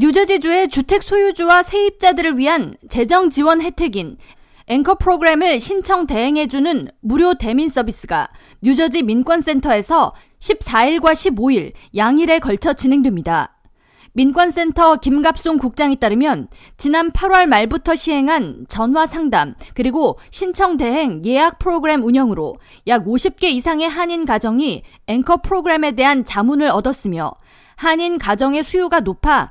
뉴저지주의 주택 소유주와 세입자들을 위한 재정 지원 혜택인 앵커 프로그램을 신청 대행해주는 무료 대민 서비스가 뉴저지 민권센터에서 14일과 15일 양일에 걸쳐 진행됩니다. 민권센터 김갑송 국장이 따르면 지난 8월 말부터 시행한 전화 상담 그리고 신청 대행 예약 프로그램 운영으로 약 50개 이상의 한인 가정이 앵커 프로그램에 대한 자문을 얻었으며 한인 가정의 수요가 높아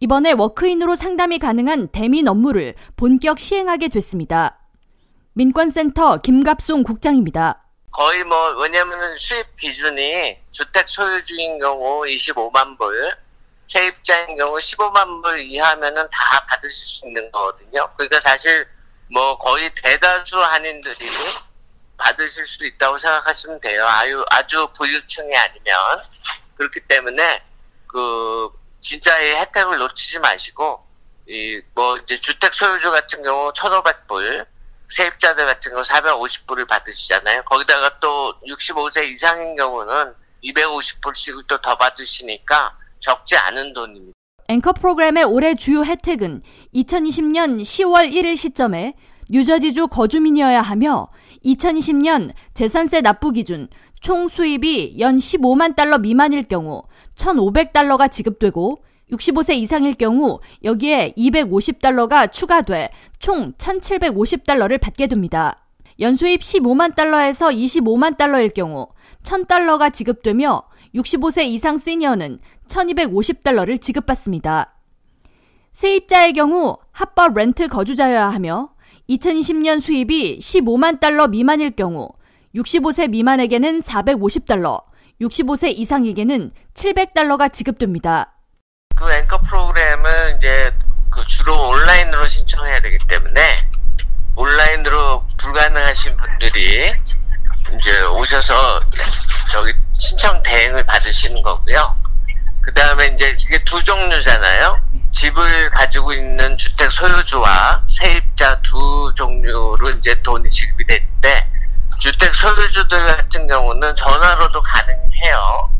이번에 워크인으로 상담이 가능한 대민 업무를 본격 시행하게 됐습니다. 민권센터 김갑송 국장입니다. 거의 뭐 왜냐면은 수입 기준이 주택 소유주인 경우 25만 불, 세입자인 경우 15만 불 이하면은 다 받으실 수 있는 거거든요. 그러니까 사실 뭐 거의 대다수 한인들이 받으실 수 있다고 생각하시면 돼요. 아주 아주 부유층이 아니면 그렇기 때문에 그 진짜 이 혜택을 놓치지 마시고 이 뭐 이제 주택 소유주 같은 경우 1,500불, 세입자들 같은 경우 450불을 받으시잖아요. 거기다가 또 65세 이상인 경우는 250불씩을 또 더 받으시니까 적지 않은 돈입니다. 앵커 프로그램의 올해 주요 혜택은 2020년 10월 1일 시점에 뉴저지주 거주민이어야 하며 2020년 재산세 납부 기준 총 수입이 연 15만 달러 미만일 경우 1,500달러가 지급되고 65세 이상일 경우 여기에 250달러가 추가돼 총 1,750달러를 받게 됩니다. 연수입 15만 달러에서 25만 달러일 경우 1,000달러가 지급되며 65세 이상 시니어는 1,250달러를 지급받습니다. 세입자의 경우 합법 렌트 거주자여야 하며 2020년 수입이 15만 달러 미만일 경우 65세 미만에게는 450달러, 65세 이상에게는 700달러가 지급됩니다. 그 앵커 프로그램은 이제 그 주로 온라인으로 신청해야 되기 때문에 온라인으로 불가능하신 분들이 이제 오셔서 저기 신청 대행을 받으시는 거고요. 그 다음에 이제 이게 두 종류잖아요. 집을 가지고 있는 주택 소유주와 세입자 두 종류로 이제 돈이 지급이 됐는데 주택 소유주들 같은 경우는 전화로도 가능해요.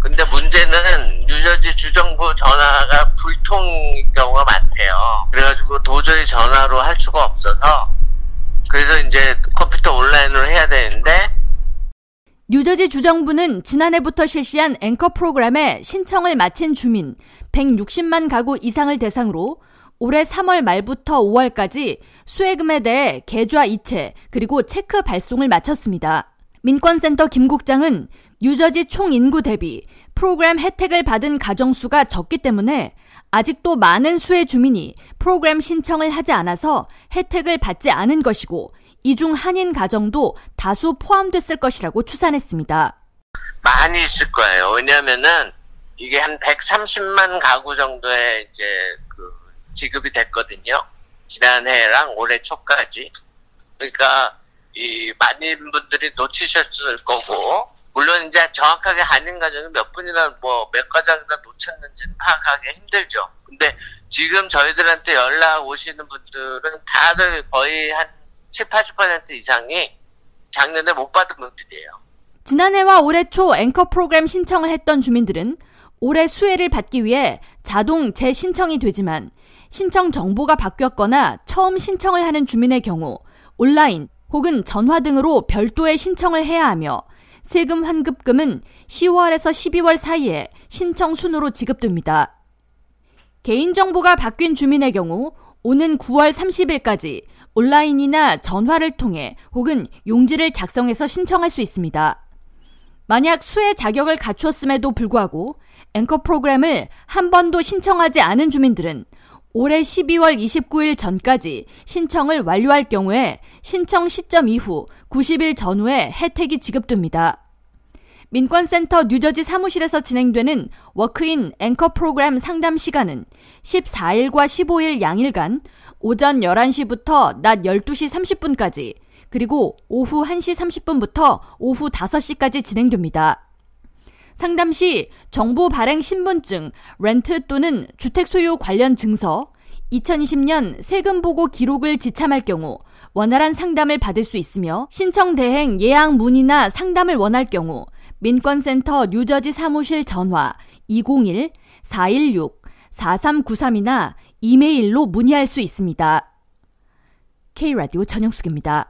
근데 문제는 뉴저지 주정부 전화가 불통인 경우가 많대요. 그래가지고 도저히 전화로 할 수가 없어서 그래서 이제 컴퓨터 온라인으로 해야 되는데 뉴저지 주정부는 지난해부터 실시한 앵커 프로그램에 신청을 마친 주민 160만 가구 이상을 대상으로 올해 3월 말부터 5월까지 수혜금에 대해 계좌 이체 그리고 체크 발송을 마쳤습니다. 민권센터 김 국장은 뉴저지 총 인구 대비 프로그램 혜택을 받은 가정 수가 적기 때문에 아직도 많은 수혜 주민이 프로그램 신청을 하지 않아서 혜택을 받지 않은 것이고 이 중 한인 가정도 다수 포함됐을 것이라고 추산했습니다. 많이 있을 거예요. 왜냐면은 이게 한 130만 가구 정도의 이제 그 지급이 됐거든요. 지난해랑 올해 초까지. 그러니까 이 많은 분들이 놓치셨을 거고 물론 이제 정확하게 한인 가정이 몇 분이나 뭐 몇 가정이나 놓쳤는지는 파악하기 힘들죠. 근데 지금 저희들한테 연락 오시는 분들은 다들 거의 한 7, 80% 이상이 작년에 못 받은 분들이에요. 지난해와 올해 초 앵커 프로그램 신청을 했던 주민들은 올해 수혜를 받기 위해 자동 재신청이 되지만 신청 정보가 바뀌었거나 처음 신청을 하는 주민의 경우 온라인 혹은 전화 등으로 별도의 신청을 해야 하며 세금 환급금은 10월에서 12월 사이에 신청 순으로 지급됩니다. 개인정보가 바뀐 주민의 경우 오는 9월 30일까지 온라인이나 전화를 통해 혹은 용지를 작성해서 신청할 수 있습니다. 만약 수혜 자격을 갖추었음에도 불구하고 앵커 프로그램을 한 번도 신청하지 않은 주민들은 올해 12월 29일 전까지 신청을 완료할 경우에 신청 시점 이후 90일 전후에 혜택이 지급됩니다. 민권센터 뉴저지 사무실에서 진행되는 워크인 앵커 프로그램 상담 시간은 14일과 15일 양일간 오전 11시부터 낮 12시 30분까지 그리고 오후 1시 30분부터 오후 5시까지 진행됩니다. 상담 시 정부 발행 신분증, 렌트 또는 주택 소유 관련 증서, 2020년 세금 보고 기록을 지참할 경우 원활한 상담을 받을 수 있으며 신청 대행 예약 문의나 상담을 원할 경우 민권센터 뉴저지 사무실 전화 201-416 4393이나 이메일로 문의할 수 있습니다. K라디오 전영숙입니다.